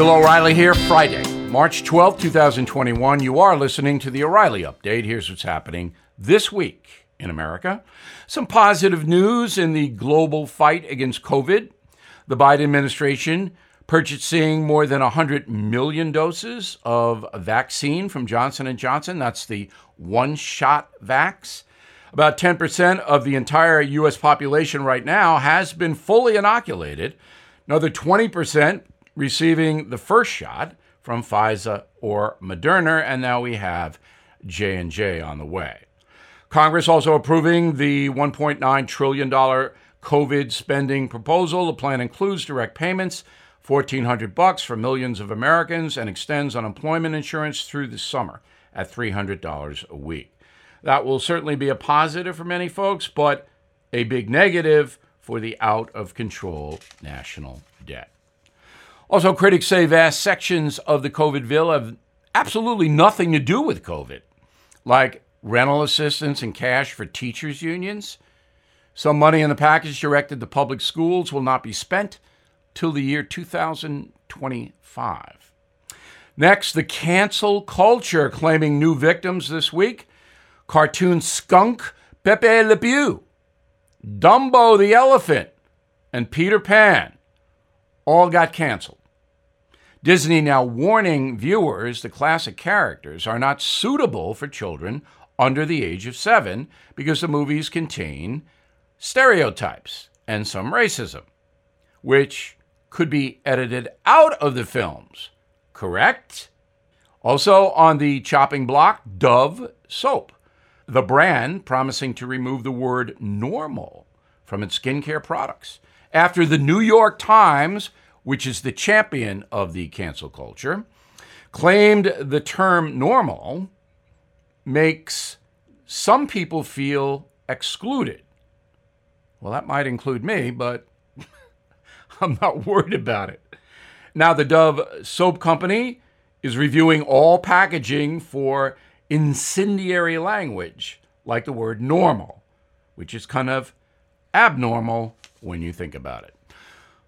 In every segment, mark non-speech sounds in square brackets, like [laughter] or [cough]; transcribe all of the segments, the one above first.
Bill O'Reilly here, Friday, March 12, 2021. You are listening to the O'Reilly Update. Here's what's happening this week in America. Some positive news in the global fight against COVID. The Biden administration purchasing more than 100 million doses of vaccine from Johnson & Johnson. That's the one-shot vax. About 10% of the entire US population right now has been fully inoculated. Another 20% receiving the first shot from Pfizer or Moderna, and now we have J&J on the way. Congress also approving the $1.9 trillion COVID spending proposal. The plan includes direct payments, 1400 bucks for millions of Americans and extends unemployment insurance through the summer at $300 a week. That will certainly be a positive for many folks, but a big negative for the out of control national debt. Also, critics say vast sections of the COVID bill have absolutely nothing to do with COVID, like rental assistance and cash for teachers' unions. Some money in the package directed to public schools will not be spent till the year 2025. Next, the cancel culture claiming new victims this week. Cartoon skunk Pepe Le Pew, Dumbo the elephant, and Peter Pan all got canceled. Disney now warning viewers the classic characters are not suitable for children under the age of seven because the movies contain stereotypes and some racism, which could be edited out of the films, correct? Also on the chopping block, Dove soap, the brand promising to remove the word normal from its skincare products. After the New York Times which is the champion of the cancel culture, claimed the term normal makes some people feel excluded. Well, that might include me, but [laughs] I'm not worried about it. Now, the Dove Soap Company is reviewing all packaging for incendiary language, like the word normal, which is kind of abnormal when you think about it.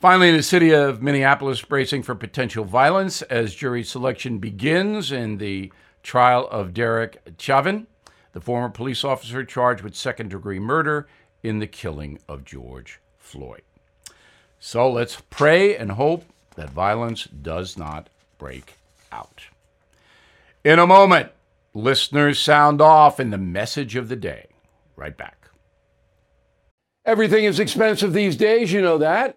Finally, the city of Minneapolis bracing for potential violence as jury selection begins in the trial of Derek Chauvin, the former police officer charged with second degree murder in the killing of George Floyd. So let's pray and hope that violence does not break out. In a moment, listeners sound off in the message of the day. Right back. Everything is expensive these days, you know that.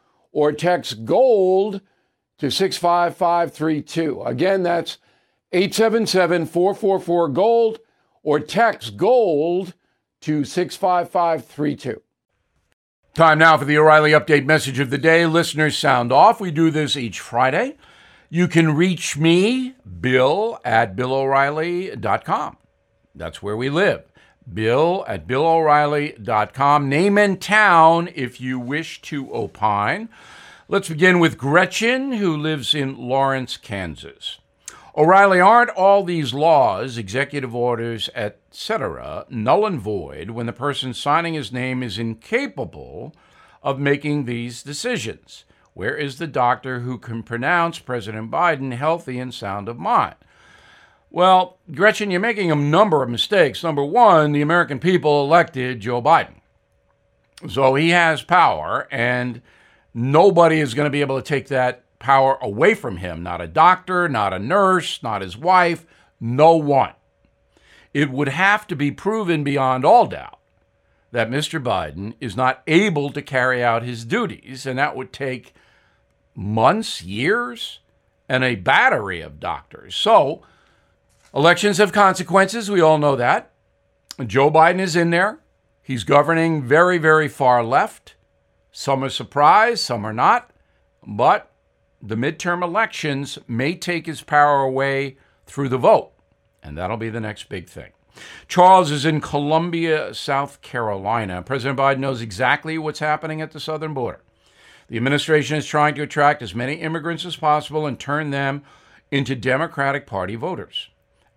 or text GOLD to 65532. Again, that's 877 444 GOLD or text GOLD to 65532. Time now for the O'Reilly Update message of the day. Listeners, sound off. We do this each Friday. You can reach me, Bill, at BillO'Reilly.com. That's where we live. Bill at BillO'Reilly.com. Name and town if you wish to opine. Let's begin with Gretchen, who lives in Lawrence, Kansas. O'Reilly, aren't all these laws, executive orders, etc., null and void when the person signing his name is incapable of making these decisions? Where is the doctor who can pronounce President Biden healthy and sound of mind? Well, Gretchen, you're making a number of mistakes. Number one, the American people elected Joe Biden. So he has power, and nobody is going to be able to take that power away from him, not a doctor, not a nurse, not his wife, no one. It would have to be proven beyond all doubt that Mr. Biden is not able to carry out his duties, and that would take months, years, and a battery of doctors. So, elections have consequences. We all know that. Joe Biden is in there. He's governing very, very far left. Some are surprised, some are not. But the midterm elections may take his power away through the vote. And that'll be the next big thing. Charles is in Columbia, South Carolina. President Biden knows exactly what's happening at the southern border. The administration is trying to attract as many immigrants as possible and turn them into Democratic Party voters.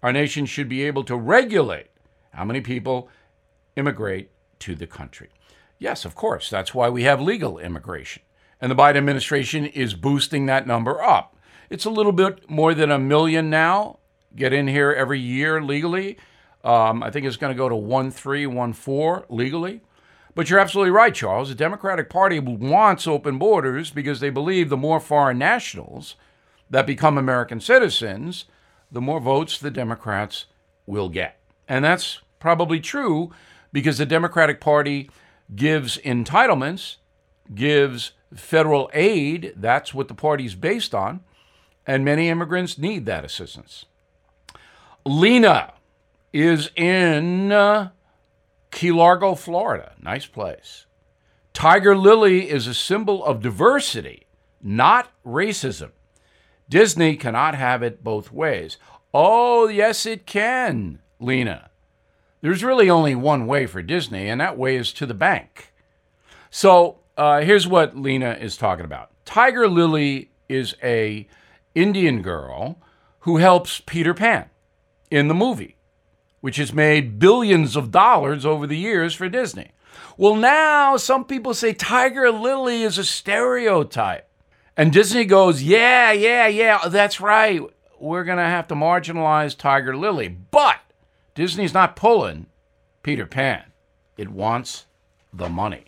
Our nation should be able to regulate how many people immigrate to the country. Yes, of course, that's why we have legal immigration. And the Biden administration is boosting that number up. It's a little bit more than a million now get in here every year legally. Um, I think it's going to go to 1314 legally. But you're absolutely right, Charles. The Democratic Party wants open borders because they believe the more foreign nationals that become American citizens, the more votes the Democrats will get. And that's probably true because the Democratic Party gives entitlements, gives federal aid. That's what the party's based on. And many immigrants need that assistance. Lena is in uh, Key Largo, Florida. Nice place. Tiger Lily is a symbol of diversity, not racism. Disney cannot have it both ways. Oh, yes, it can, Lena. There's really only one way for Disney, and that way is to the bank. So uh, here's what Lena is talking about. Tiger Lily is a Indian girl who helps Peter Pan in the movie, which has made billions of dollars over the years for Disney. Well, now some people say Tiger Lily is a stereotype. And Disney goes, yeah, yeah, yeah, that's right. We're going to have to marginalize Tiger Lily. But Disney's not pulling Peter Pan, it wants the money.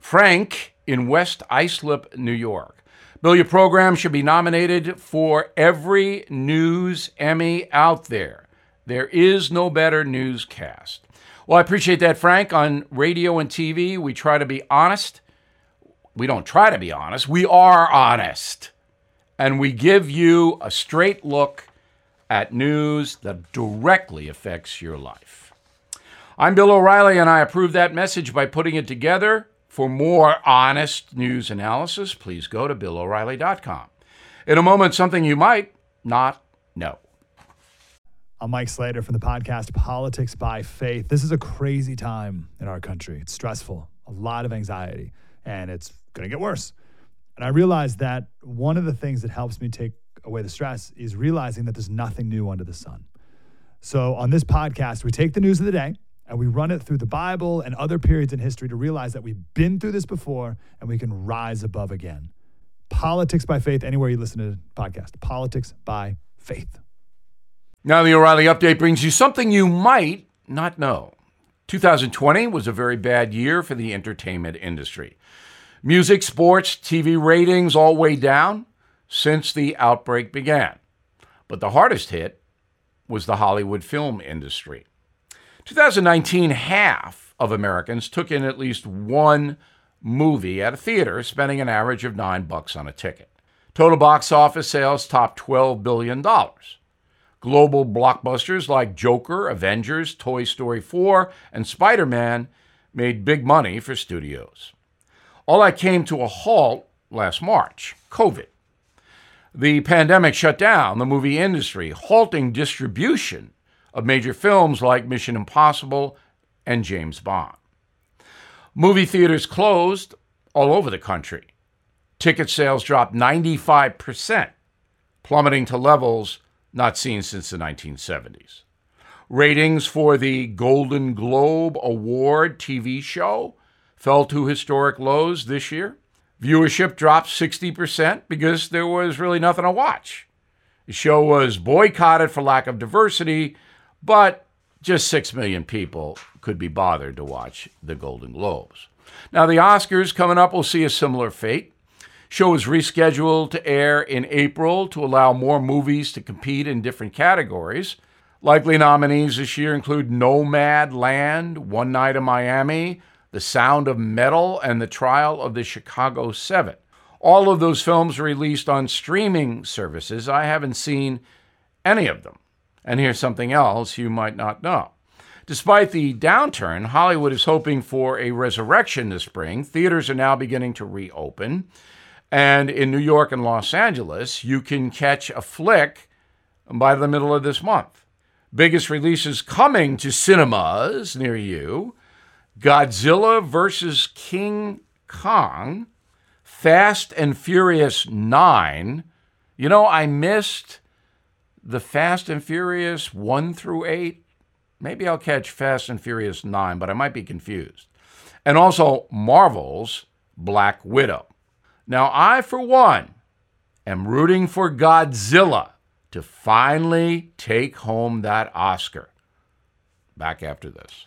Frank in West Islip, New York. Bill, your program should be nominated for every news Emmy out there. There is no better newscast. Well, I appreciate that, Frank. On radio and TV, we try to be honest. We don't try to be honest, we are honest. And we give you a straight look at news that directly affects your life. I'm Bill O'Reilly, and I approve that message by putting it together for more honest news analysis, please go to BillO'Reilly.com. In a moment, something you might not know. I'm Mike Slater from the podcast Politics by Faith. This is a crazy time in our country. It's stressful, a lot of anxiety, and it's going to get worse. And I realized that one of the things that helps me take away the stress is realizing that there's nothing new under the sun. So on this podcast, we take the news of the day and we run it through the Bible and other periods in history to realize that we've been through this before and we can rise above again. Politics by faith, anywhere you listen to the podcast. Politics by faith. Now, the O'Reilly update brings you something you might not know. 2020 was a very bad year for the entertainment industry. Music, sports, TV ratings all way down since the outbreak began. But the hardest hit was the Hollywood film industry. 2019, half of Americans took in at least one movie at a theater, spending an average of nine bucks on a ticket. Total box office sales topped $12 billion. Global blockbusters like Joker, Avengers, Toy Story 4, and Spider Man made big money for studios. All that came to a halt last March COVID. The pandemic shut down the movie industry, halting distribution of major films like Mission Impossible and James Bond. Movie theaters closed all over the country. Ticket sales dropped 95%, plummeting to levels not seen since the 1970s. Ratings for the Golden Globe Award TV show fell to historic lows this year. Viewership dropped 60% because there was really nothing to watch. The show was boycotted for lack of diversity but just 6 million people could be bothered to watch the Golden Globes. Now, the Oscars coming up will see a similar fate. Show is rescheduled to air in April to allow more movies to compete in different categories. Likely nominees this year include Nomadland, One Night in Miami, The Sound of Metal, and The Trial of the Chicago Seven. All of those films released on streaming services. I haven't seen any of them. And here's something else you might not know. Despite the downturn, Hollywood is hoping for a resurrection this spring. Theaters are now beginning to reopen. And in New York and Los Angeles, you can catch a flick by the middle of this month. Biggest releases coming to cinemas near you Godzilla vs. King Kong, Fast and Furious 9. You know, I missed the Fast and Furious 1 through 8. Maybe I'll catch Fast and Furious 9, but I might be confused. And also Marvel's Black Widow. Now, I, for one, am rooting for Godzilla to finally take home that Oscar. Back after this.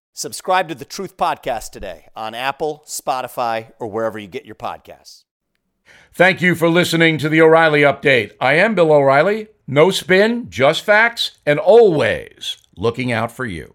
Subscribe to the Truth Podcast today on Apple, Spotify, or wherever you get your podcasts. Thank you for listening to the O'Reilly Update. I am Bill O'Reilly. No spin, just facts, and always looking out for you.